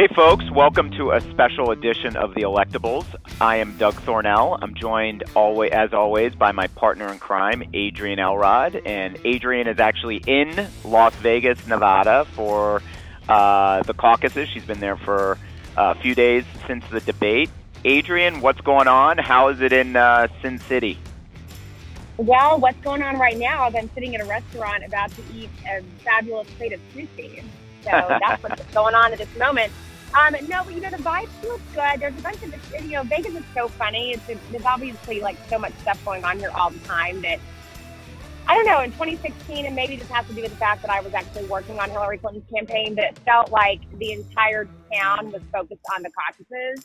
Hey, folks, welcome to a special edition of The Electables. I am Doug Thornell. I'm joined, always, as always, by my partner in crime, Adrienne Elrod. And Adrienne is actually in Las Vegas, Nevada for uh, the caucuses. She's been there for a few days since the debate. Adrienne, what's going on? How is it in uh, Sin City? Well, what's going on right now is I'm sitting at a restaurant about to eat a fabulous plate of sushi. So that's what's going on at this moment. Um, no, but you know the vibe feels good. There's a bunch of you know Vegas is so funny. It's there's obviously like so much stuff going on here all the time that I don't know. In 2016, and maybe this has to do with the fact that I was actually working on Hillary Clinton's campaign, but it felt like the entire town was focused on the caucuses.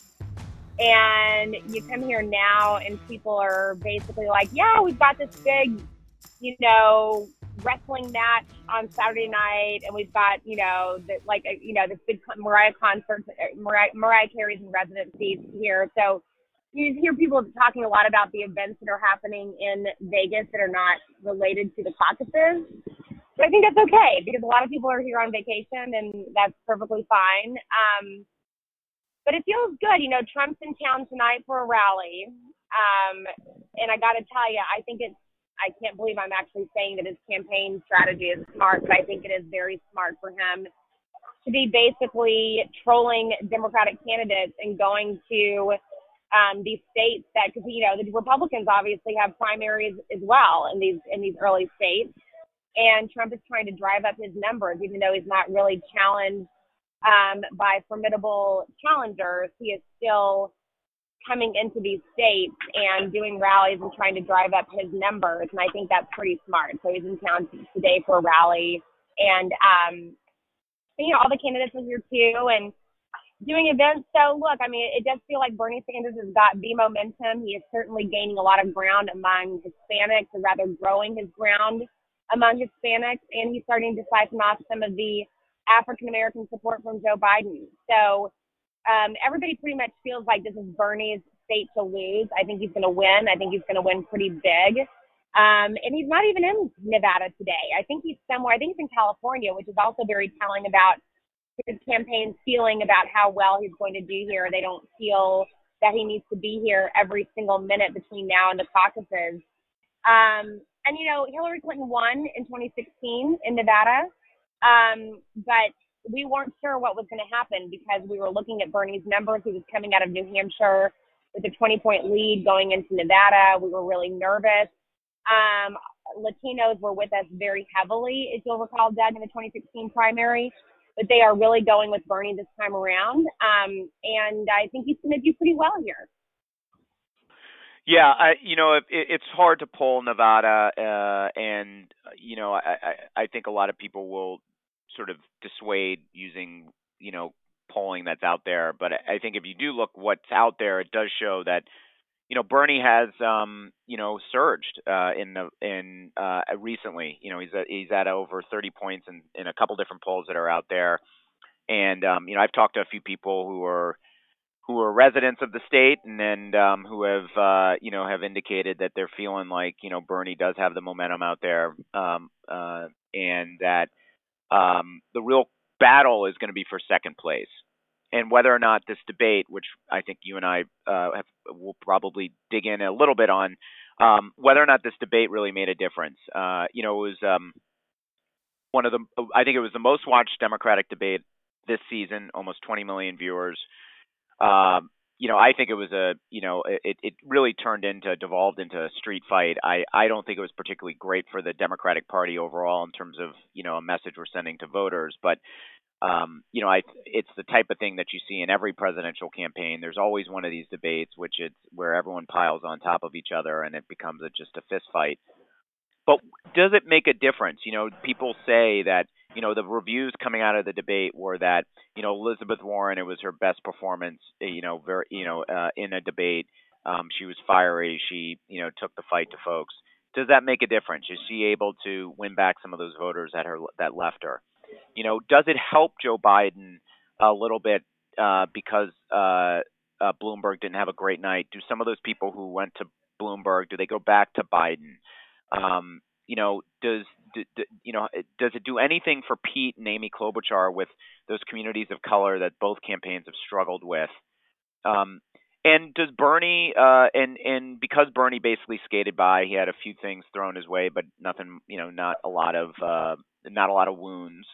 And you come here now, and people are basically like, "Yeah, we've got this big, you know, wrestling match on Saturday night, and we've got you know the, like a, you know this big Mariah concert, uh, Mariah, Mariah Carey's in residency here. So you hear people talking a lot about the events that are happening in Vegas that are not related to the caucuses. But I think that's okay because a lot of people are here on vacation, and that's perfectly fine. Um, but it feels good, you know. Trump's in town tonight for a rally, um, and I got to tell you, I think it's I can't believe I'm actually saying that his campaign strategy is smart, but I think it is very smart for him to be basically trolling Democratic candidates and going to um, these states that, because you know the Republicans obviously have primaries as well in these in these early states, and Trump is trying to drive up his numbers, even though he's not really challenged um, by formidable challengers. He is still coming into these states and doing rallies and trying to drive up his numbers. And I think that's pretty smart. So he's in town today for a rally. And, um, you know, all the candidates are here too and doing events. So look, I mean, it does feel like Bernie Sanders has got the momentum. He is certainly gaining a lot of ground among Hispanics or rather growing his ground among Hispanics. And he's starting to siphon off some of the African American support from Joe Biden. So, um, everybody pretty much feels like this is Bernie's state to lose. I think he's going to win. I think he's going to win pretty big. Um, and he's not even in Nevada today. I think he's somewhere. I think he's in California, which is also very telling about his campaign's feeling about how well he's going to do here. They don't feel that he needs to be here every single minute between now and the caucuses. Um, and you know, Hillary Clinton won in 2016 in Nevada, um, but we weren't sure what was going to happen because we were looking at Bernie's numbers. He was coming out of New Hampshire with a 20 point lead going into Nevada. We were really nervous. Um, Latinos were with us very heavily, if you'll recall, Doug, in the 2016 primary. But they are really going with Bernie this time around. Um, and I think he's going to do pretty well here. Yeah, I, you know, it, it's hard to pull Nevada, uh, and you know, I, I, I think a lot of people will sort of dissuade using you know polling that's out there. But I think if you do look what's out there, it does show that you know Bernie has um, you know surged uh, in the in uh, recently. You know he's at, he's at over 30 points in, in a couple different polls that are out there. And um, you know I've talked to a few people who are who are residents of the state and and um, who have uh, you know have indicated that they're feeling like you know Bernie does have the momentum out there um, uh, and that um, the real battle is going to be for second place. And whether or not this debate, which I think you and I uh, have, will probably dig in a little bit on, um, whether or not this debate really made a difference. Uh, you know, it was um, one of the, I think it was the most watched Democratic debate this season, almost 20 million viewers. Um, you know, I think it was a, you know, it, it really turned into, devolved into a street fight. I, I don't think it was particularly great for the Democratic Party overall in terms of, you know, a message we're sending to voters. But, um, you know, I, it's the type of thing that you see in every presidential campaign. There's always one of these debates, which it's where everyone piles on top of each other and it becomes a, just a fist fight. But does it make a difference? You know, people say that, you know, the reviews coming out of the debate were that, you know, Elizabeth Warren, it was her best performance, eh, you know, very, you know, uh, in a debate. Um, she was fiery. She, you know, took the fight to folks. Does that make a difference? Is she able to win back some of those voters that her that left her? You know, does it help Joe Biden a little bit uh, because uh, uh, Bloomberg didn't have a great night? Do some of those people who went to Bloomberg do they go back to Biden? Um, you know, does you know, does it do anything for Pete and Amy Klobuchar with those communities of color that both campaigns have struggled with? Um, and does Bernie uh, and and because Bernie basically skated by, he had a few things thrown his way, but nothing, you know, not a lot of uh, not a lot of wounds.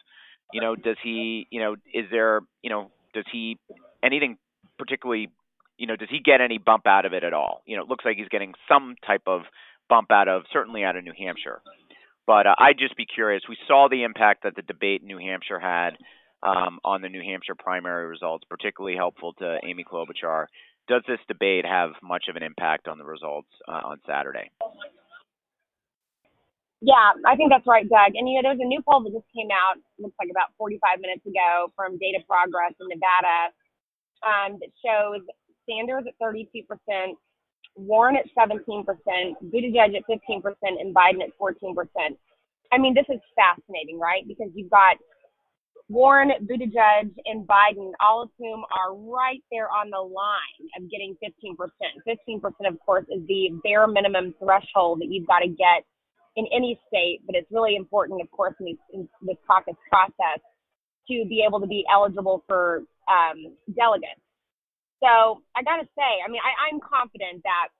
You know, does he, you know, is there, you know, does he anything particularly, you know, does he get any bump out of it at all? You know, it looks like he's getting some type of bump out of certainly out of New Hampshire. But uh, I'd just be curious. We saw the impact that the debate in New Hampshire had um, on the New Hampshire primary results, particularly helpful to Amy Klobuchar. Does this debate have much of an impact on the results uh, on Saturday? Yeah, I think that's right, Doug. And you know, there's a new poll that just came out, looks like about 45 minutes ago, from Data Progress in Nevada, um, that shows Sanders at 32 percent, Warren at 17%, Buttigieg at 15%, and Biden at 14%. I mean, this is fascinating, right? Because you've got Warren, Buttigieg, and Biden, all of whom are right there on the line of getting 15%. 15%, of course, is the bare minimum threshold that you've got to get in any state, but it's really important, of course, in, in this caucus process to be able to be eligible for um, delegates. So I got to say, I mean, I, I'm confident that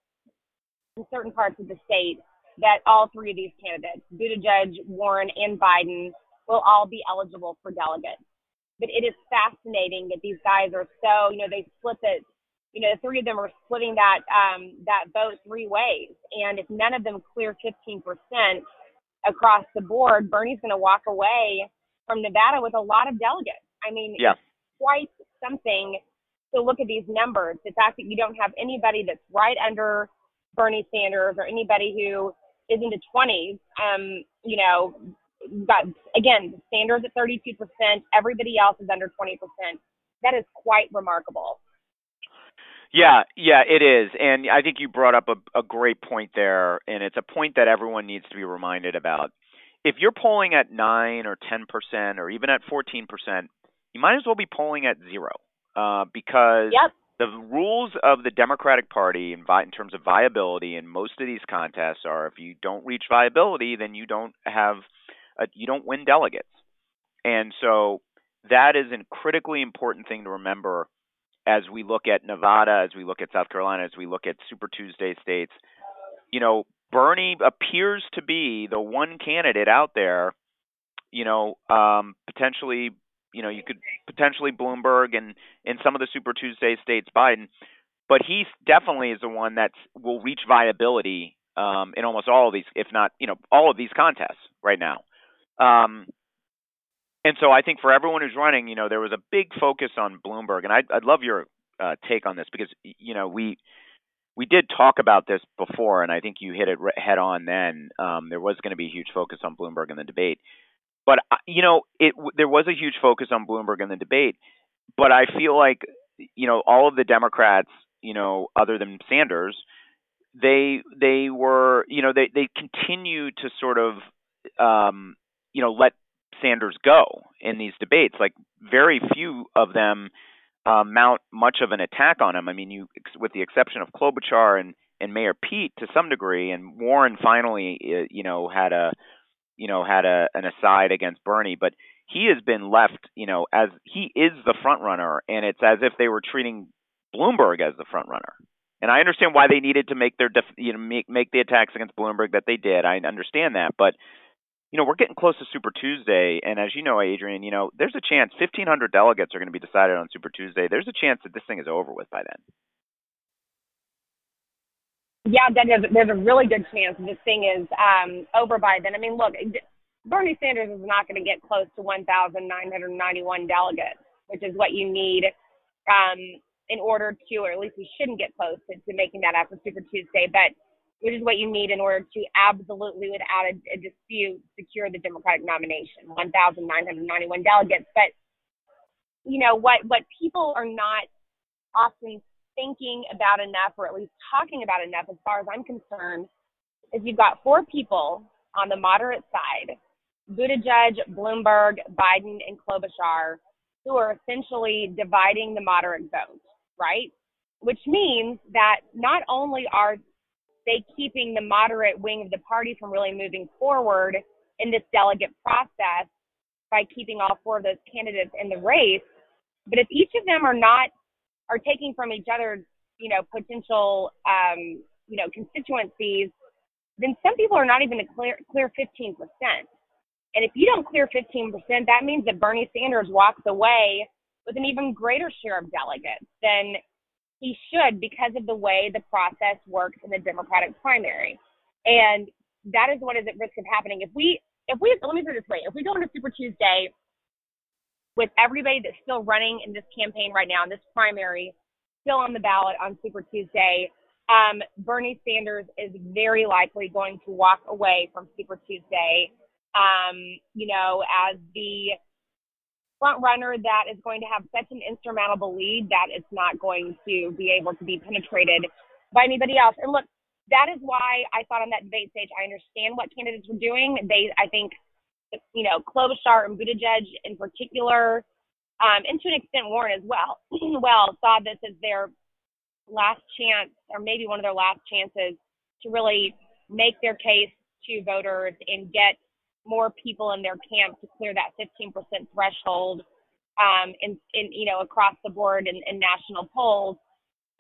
in certain parts of the state, that all three of these candidates, Buttigieg, Warren, and Biden, will all be eligible for delegates. But it is fascinating that these guys are so, you know, they split it. You know, the three of them are splitting that um, that vote three ways, and if none of them clear 15% across the board, Bernie's going to walk away from Nevada with a lot of delegates. I mean, yeah. quite something to look at these numbers. The fact that you don't have anybody that's right under Bernie Sanders or anybody who is in the 20s, um, you know, got again Sanders at 32%, everybody else is under 20%. That is quite remarkable. Yeah, yeah, it is. And I think you brought up a, a great point there, and it's a point that everyone needs to be reminded about. If you're polling at 9 or 10% or even at 14%, you might as well be polling at zero uh, because yep. the rules of the Democratic Party in, vi- in terms of viability in most of these contests are if you don't reach viability, then you don't have a, you don't win delegates, and so that is a critically important thing to remember as we look at Nevada, as we look at South Carolina, as we look at Super Tuesday states. You know, Bernie appears to be the one candidate out there, you know, um, potentially you know, you could potentially Bloomberg and in some of the Super Tuesday states Biden, but he definitely is the one that will reach viability um, in almost all of these, if not, you know, all of these contests right now. Um, and so I think for everyone who's running, you know, there was a big focus on Bloomberg, and I'd, I'd love your uh, take on this because you know we we did talk about this before, and I think you hit it head on. Then um, there was going to be a huge focus on Bloomberg in the debate. But uh, you know, it there was a huge focus on Bloomberg in the debate, but I feel like you know all of the Democrats, you know, other than Sanders, they they were you know they they continue to sort of um, you know let Sanders go in these debates. Like very few of them uh, mount much of an attack on him. I mean, you with the exception of Klobuchar and and Mayor Pete to some degree, and Warren finally, uh, you know, had a you know, had a an aside against Bernie, but he has been left, you know, as he is the front runner, and it's as if they were treating Bloomberg as the front runner. And I understand why they needed to make their, def, you know, make make the attacks against Bloomberg that they did. I understand that, but you know, we're getting close to Super Tuesday, and as you know, Adrienne, you know, there's a chance 1,500 delegates are going to be decided on Super Tuesday. There's a chance that this thing is over with by then. Yeah, there's, there's a really good chance this thing is um, over by then. I mean, look, Bernie Sanders is not going to get close to 1,991 delegates, which is what you need um, in order to, or at least he shouldn't get close to, to making that after Super Tuesday, but which is what you need in order to absolutely, without a, a dispute, secure the Democratic nomination, 1,991 delegates. But you know what? What people are not often thinking about enough, or at least talking about enough, as far as I'm concerned, is you've got four people on the moderate side Buttigieg, Bloomberg, Biden, and Klobuchar, who are essentially dividing the moderate vote, right? Which means that not only are they keeping the moderate wing of the party from really moving forward in this delegate process by keeping all four of those candidates in the race. But if each of them are not are taking from each other, you know, potential um, you know constituencies, then some people are not even to clear clear 15 percent. And if you don't clear 15 percent, that means that Bernie Sanders walks away with an even greater share of delegates than he should because of the way the process works in the Democratic primary. And that is what is at risk of happening. If we, if we, let me put it this way: if we go into Super Tuesday with everybody that's still running in this campaign right now, in this primary, still on the ballot on Super Tuesday, um, Bernie Sanders is very likely going to walk away from Super Tuesday, um, you know, as the front runner that is going to have such an insurmountable lead that it's not going to be able to be penetrated by anybody else. And look, that is why I thought on that debate stage, I understand what candidates were doing. They, I think, you know, Klobuchar and Buttigieg in particular, um, and to an extent Warren as well, well, saw this as their last chance, or maybe one of their last chances to really make their case to voters and get more people in their camp to clear that 15% threshold um, in, in, you know, across the board in, in national polls.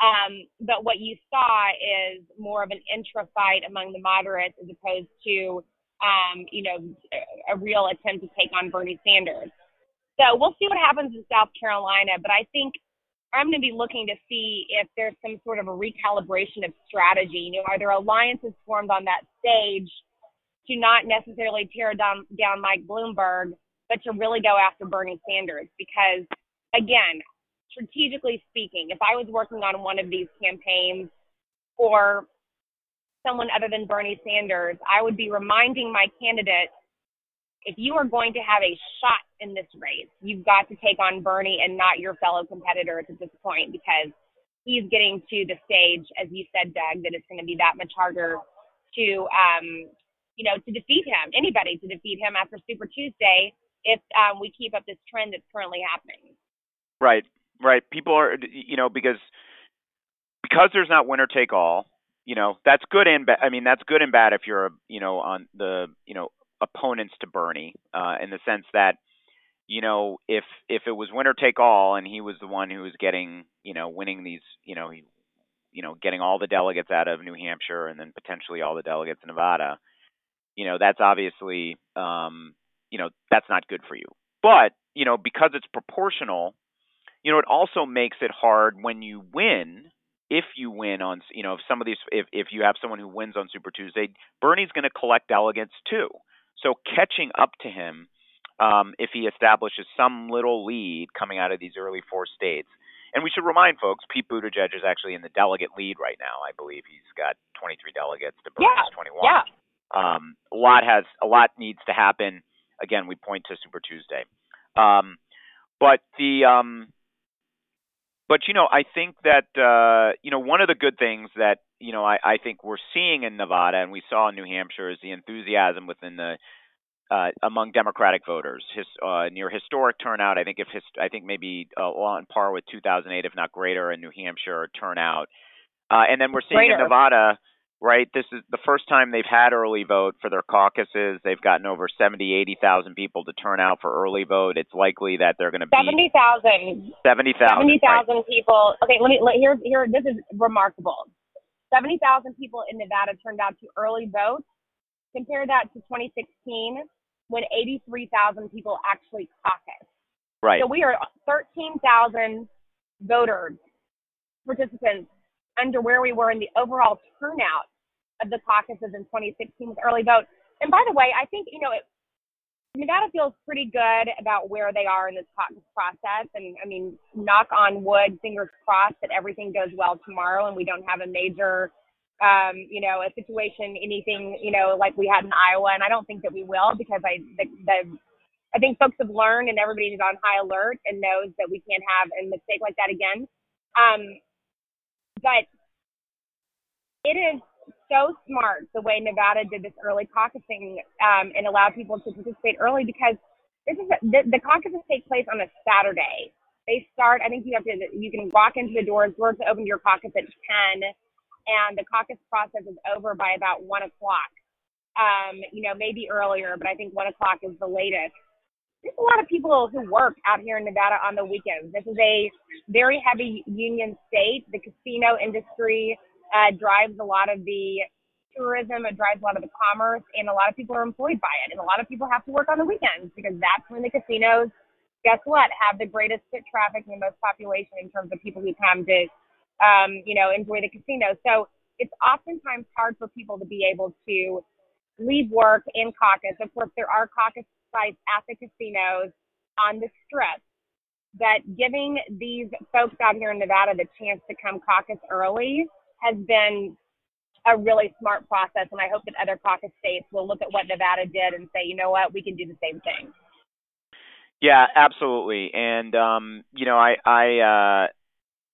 Um, but what you saw is more of an intra fight among the moderates as opposed to, um, you know, a real attempt to take on Bernie Sanders. So we'll see what happens in South Carolina. But I think I'm going to be looking to see if there's some sort of a recalibration of strategy. You know, are there alliances formed on that stage to not necessarily tear down down Mike Bloomberg, but to really go after Bernie Sanders. Because again, strategically speaking, if I was working on one of these campaigns for someone other than Bernie Sanders, I would be reminding my candidates if you are going to have a shot in this race, you've got to take on Bernie and not your fellow competitors at this point because he's getting to the stage, as you said, Doug, that it's going to be that much harder to um, you know, to defeat him, anybody to defeat him after Super Tuesday if um, we keep up this trend that's currently happening. Right, right. People are, you know, because because there's not winner take all. You know, that's good and bad. I mean, that's good and bad if you're, a you know, on the, you know, opponents to Bernie, uh, in the sense that, you know, if if it was winner take all and he was the one who was getting, you know, winning these, you know, he, you know, getting all the delegates out of New Hampshire and then potentially all the delegates in Nevada, you know that's obviously um, you know that's not good for you. But you know because it's proportional, you know it also makes it hard when you win. If you win on you know if some of these if if you have someone who wins on Super Tuesday, Bernie's going to collect delegates too. So catching up to him um, if he establishes some little lead coming out of these early four states. And we should remind folks, Pete Buttigieg is actually in the delegate lead right now. I believe he's got 23 delegates to Bernie's yeah, 21. Yeah. Um, a lot has a lot needs to happen. Again, we point to Super Tuesday, um, but the um, but you know I think that uh, you know one of the good things that you know I, I think we're seeing in Nevada and we saw in New Hampshire is the enthusiasm within the uh, among Democratic voters, his, uh, near historic turnout. I think if his, I think maybe uh, on par with 2008, if not greater, in New Hampshire turnout. Uh, and then we're seeing greater. in Nevada right? This is the first time they've had early vote for their caucuses. They've gotten over 70, 80,000 people to turn out for early vote. It's likely that they're going to be 70,000. 70,000. 70,000 right. people. Okay, let me let, here here this is remarkable. 70,000 people in Nevada turned out to early vote. Compare that to 2016 when 83,000 people actually caucused. Right. So we are 13,000 voters participants under where we were in the overall turnout of the caucuses in 2016 with early vote. And by the way, I think, you know, it, Nevada feels pretty good about where they are in this caucus process. And I mean, knock on wood, fingers crossed that everything goes well tomorrow and we don't have a major, um, you know, a situation, anything, you know, like we had in Iowa. And I don't think that we will because I, the, the I think folks have learned and everybody's on high alert and knows that we can't have a mistake like that again. Um, but it is so smart the way Nevada did this early caucusing um, and allowed people to participate early because this is a, the, the caucuses take place on a Saturday. They start. I think you have to. You can walk into the doors. Doors open to your caucus at ten, and the caucus process is over by about one o'clock. um, you know, maybe earlier, but I think one o'clock is the latest. There's a lot of people who work out here in Nevada on the weekends. This is a very heavy union state. The casino industry uh, drives a lot of the tourism, it drives a lot of the commerce, and a lot of people are employed by it. And a lot of people have to work on the weekends because that's when the casinos, guess what, have the greatest foot traffic and the most population in terms of people who come to, um, you know, enjoy the casino. So it's oftentimes hard for people to be able to leave work in caucus. Of course, there are caucus sites at the casinos on the strip. But giving these folks out here in Nevada the chance to come caucus early has been a really smart process, and I hope that other caucus states will look at what Nevada did and say, you know what, we can do the same thing. Yeah, absolutely. And um, you know, I, I,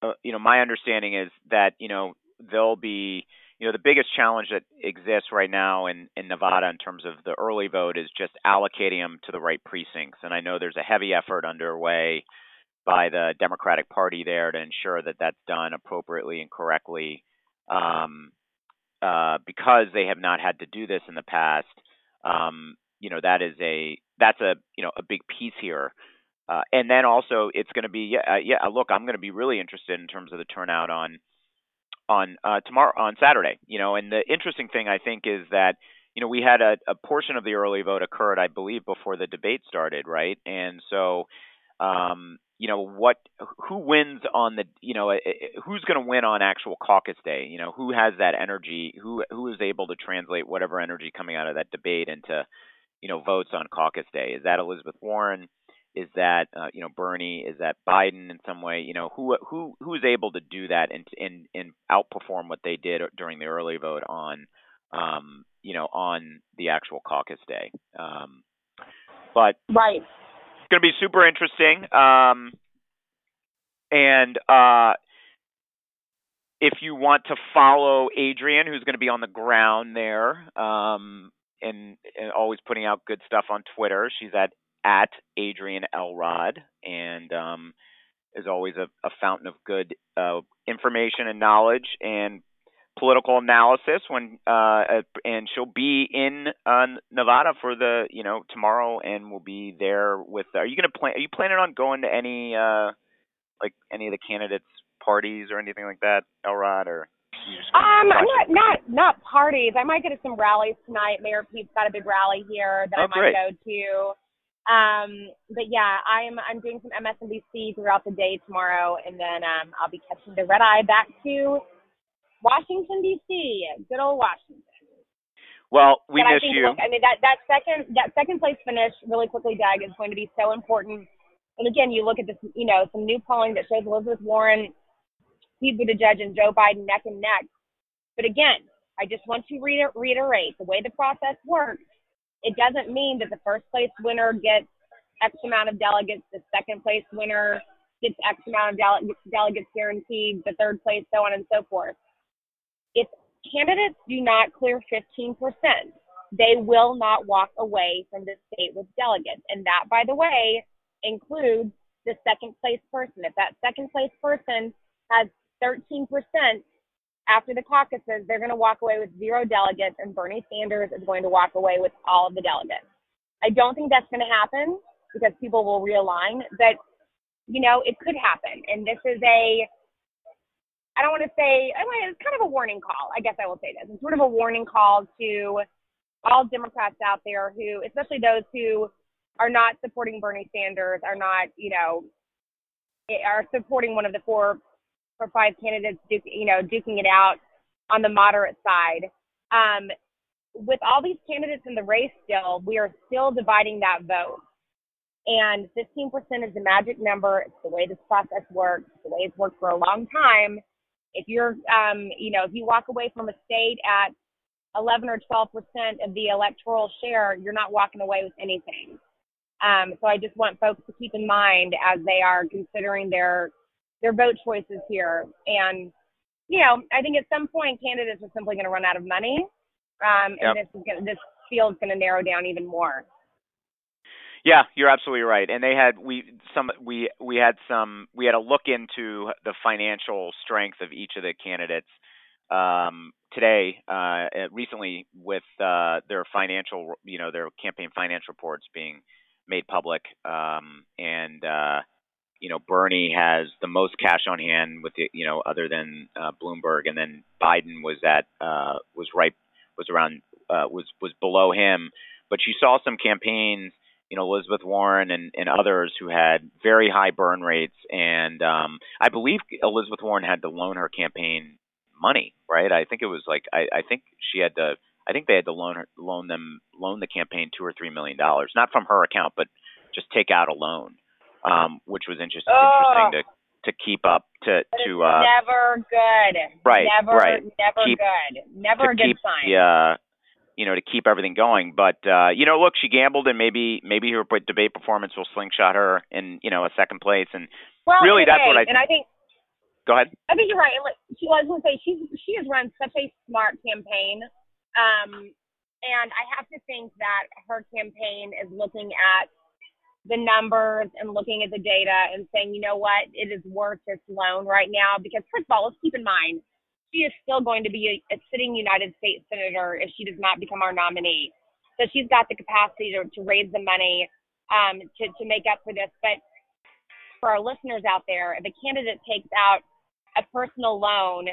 uh, uh, you know, my understanding is that you know there'll be, you know, the biggest challenge that exists right now in in Nevada in terms of the early vote is just allocating them to the right precincts. And I know there's a heavy effort underway by the Democratic Party there to ensure that that's done appropriately and correctly. Um, uh, because they have not had to do this in the past, um, you know that is a that's a you know a big piece here. Uh, and then also it's going to be yeah, uh, yeah look I'm going to be really interested in terms of the turnout on on uh, tomorrow on Saturday. You know, and the interesting thing I think is that you know we had a, a portion of the early vote occurred I believe before the debate started, right? And so um, you know what who wins on the you know eh, eh, who's going to win on actual caucus day? You know who has that energy? Who who is able to translate whatever energy coming out of that debate into you know votes on caucus day? Is that Elizabeth Warren? Is that uh, you know Bernie? Is that Biden in some way? You know who who who is able to do that and and and outperform what they did during the early vote on um you know on the actual caucus day? Um but right going to be super interesting. Um, and uh, if you want to follow Adrienne, who's going to be on the ground there, um, and, and, always putting out good stuff on Twitter, she's at at Adrienne Elrod, and um, is always a, a, fountain of good uh, information and knowledge. And political analysis when uh, and she'll be in uh, Nevada for the you know tomorrow and we'll be there with are you gonna plan are you planning on going to any uh like any of the candidates parties or anything like that Elrod or um not not not parties. I might go to some rallies tonight. Mayor Pete's got a big rally here that oh, I might great. go to. Um, but yeah, I'm I'm doing some MSNBC throughout the day tomorrow, and then um, I'll be catching the red eye back to Washington D.C. Good old Washington. Well, we but miss I think, you. Look, I mean that that second that second place finish really quickly, Doug, is going to be so important. And again, you look at this, you know, some new polling that shows Elizabeth Warren, Pete Buttigieg, and Joe Biden neck and neck. But again, I just want to reiterate the way the process works. It doesn't mean that the first place winner gets X amount of delegates, the second place winner gets X amount of dele- delegates guaranteed, the third place, so on and so forth candidates do not clear 15%, they will not walk away from the state with delegates. And that, by the way, includes the second place person. If that second place person has 13% after the caucuses, they're going to walk away with zero delegates, and Bernie Sanders is going to walk away with all of the delegates. I don't think that's going to happen because people will realign, but you know, it could happen. And this is a I don't want to say, it's kind of a warning call. I guess I will say this. It's sort of a warning call to all Democrats out there who, especially those who are not supporting Bernie Sanders, are not, you know, are supporting one of the four or five candidates, you know, duking it out on the moderate side. Um, with all these candidates in the race still, we are still dividing that vote. And 15% is the magic number. It's the way this process works, it's the way it's worked for a long time. If you're, um, you know, if you walk away from a state at 11 or 12 percent of the electoral share, you're not walking away with anything. Um, so I just want folks to keep in mind as they are considering their their vote choices here. And you know, I think at some point candidates are simply going to run out of money, um, and yep. this is gonna, this field's going to narrow down even more. Yeah, you're absolutely right. And they had we some we we had some we had a look into the financial strength of each of the candidates um, today, uh, recently, with uh, their financial, you know, their campaign finance reports being made public, um, and uh, you know, Bernie has the most cash on hand with the, you know, other than uh, Bloomberg, and then Biden was at uh, was right was around uh, was was below him, but you saw some campaigns, you know, Elizabeth Warren and, and others who had very high burn rates, and um, I believe Elizabeth Warren had to loan her campaign money, right? I think it was like I, I think she had to. I think they had to loan her, loan them loan the campaign two or three million dollars, not from her account, but just take out a loan, um, which was interesting, Oh. interesting to to keep up to But to uh, never good. Right, Never, right. never Keep- good. Never a good keep sign. uh, you know to keep everything going. But uh, you know, look, she gambled, and maybe maybe her debate performance will slingshot her in you know a second place. And well, really, that's what I And I think go ahead. I think you're right. And like, she was going to say she's she has run such a smart campaign, um, and I have to think that her campaign is looking at the numbers and looking at the data and saying, you know what, it is worth this loan right now because first of all, let's keep in mind she is still going to be a, a sitting United States senator if she does not become our nominee. So she's got the capacity to, to raise the money um, to to make up for this, but for our listeners out there, if a candidate takes out a personal loan,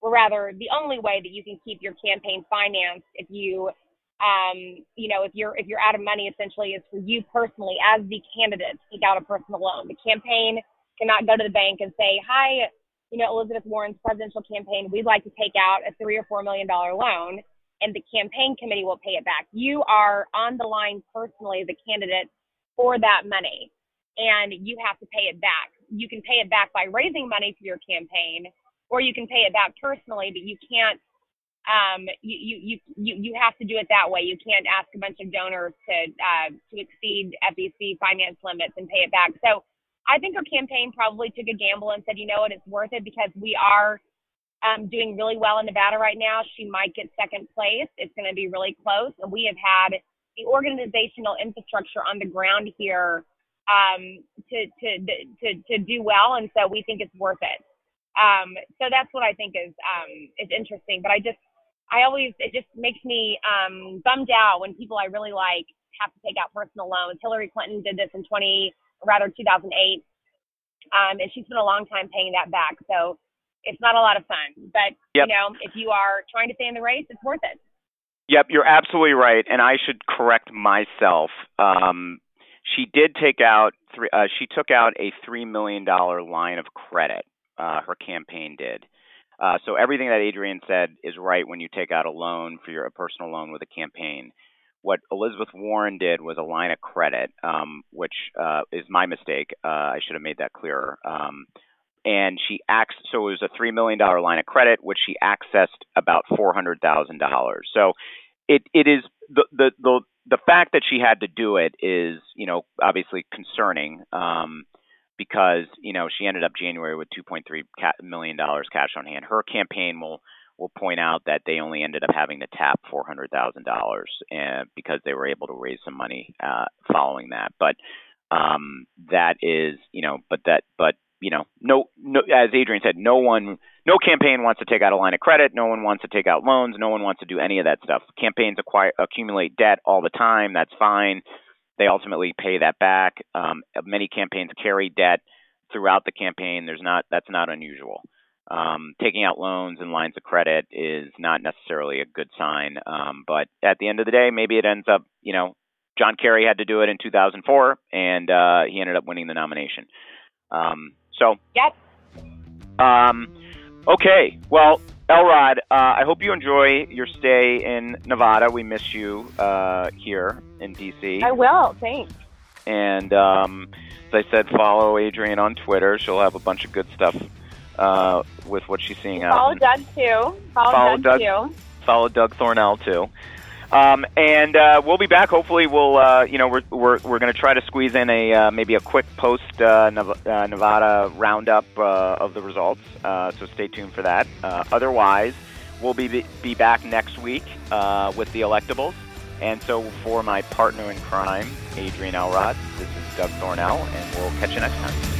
or rather, the only way that you can keep your campaign financed if you, um, you know, if you're if you're out of money, essentially, is for you personally as the candidate to take out a personal loan. The campaign cannot go to the bank and say, "Hi, you know, Elizabeth Warren's presidential campaign, we'd like to take out a three or four million dollar loan." And the campaign committee will pay it back. You are on the line personally as a candidate for that money and you have to pay it back. You can pay it back by raising money for your campaign, or you can pay it back personally, but you can't. Um, you, you you you you have to do it that way. You can't ask a bunch of donors to uh, to exceed FEC finance limits and pay it back. So I think her campaign probably took a gamble and said, you know what, it's worth it because we are um, doing really well in Nevada right now. She might get second place. It's going to be really close, and we have had the organizational infrastructure on the ground here um, to, to to to do well, and so we think it's worth it. Um, so that's what I think is um, is interesting. But I just I always it just makes me um, bummed out when people I really like have to take out personal loans. Hillary Clinton did this in 20 rather 2008, um, and she spent a long time paying that back. So it's not a lot of fun. But Yep. you know, if you are trying to stay in the race, it's worth it. Yep, you're absolutely right, and I should correct myself. Um, she did take out three. Uh, she took out a three million dollar line of credit. Uh, her campaign did. Uh, so everything that Adrienne said is right when you take out a loan for your a personal loan with a campaign. What Elizabeth Warren did was a line of credit, um, which uh, is my mistake. Uh, I should have made that clearer. Um, and she acts so it was a three million dollar line of credit, which she accessed about four hundred thousand dollars. So it it is the the the the fact that she had to do it is you know obviously concerning um, because you know she ended up January with 2.3 ca- million dollars cash on hand. Her campaign will will point out that they only ended up having to tap four hundred thousand dollars because they were able to raise some money uh, following that. But um, that is you know but that but you know no no as Adrienne said no one no campaign wants to take out a line of credit. No one wants to take out loans. No one wants to do any of that stuff. Campaigns acquire, accumulate debt all the time. That's fine. They ultimately pay that back. Um, many campaigns carry debt throughout the campaign. There's not that's not unusual. Um, taking out loans and lines of credit is not necessarily a good sign. Um, but at the end of the day, maybe it ends up, you know, John Kerry had to do it in 2004, and uh, he ended up winning the nomination. Um, so, Yep. um, okay. Well, Elrod, uh, I hope you enjoy your stay in Nevada. We miss you uh, here in DC. I will. Thanks. And um, as I said, follow Adrienne on Twitter. She'll have a bunch of good stuff uh, with what she's seeing out. Follow Doug too. Follow, Follow Doug, Doug. too. follow Doug Thornell too. Um, and uh, we'll be back. Hopefully, we'll uh, you know we're we're we're going to try to squeeze in a uh, maybe a quick post uh, uh, Nevada roundup uh, of the results. Uh, so stay tuned for that. Uh, otherwise, we'll be be back next week uh, with the electables. And so for my partner in crime, Adrienne Elrod, this is Doug Thornell, and we'll catch you next time.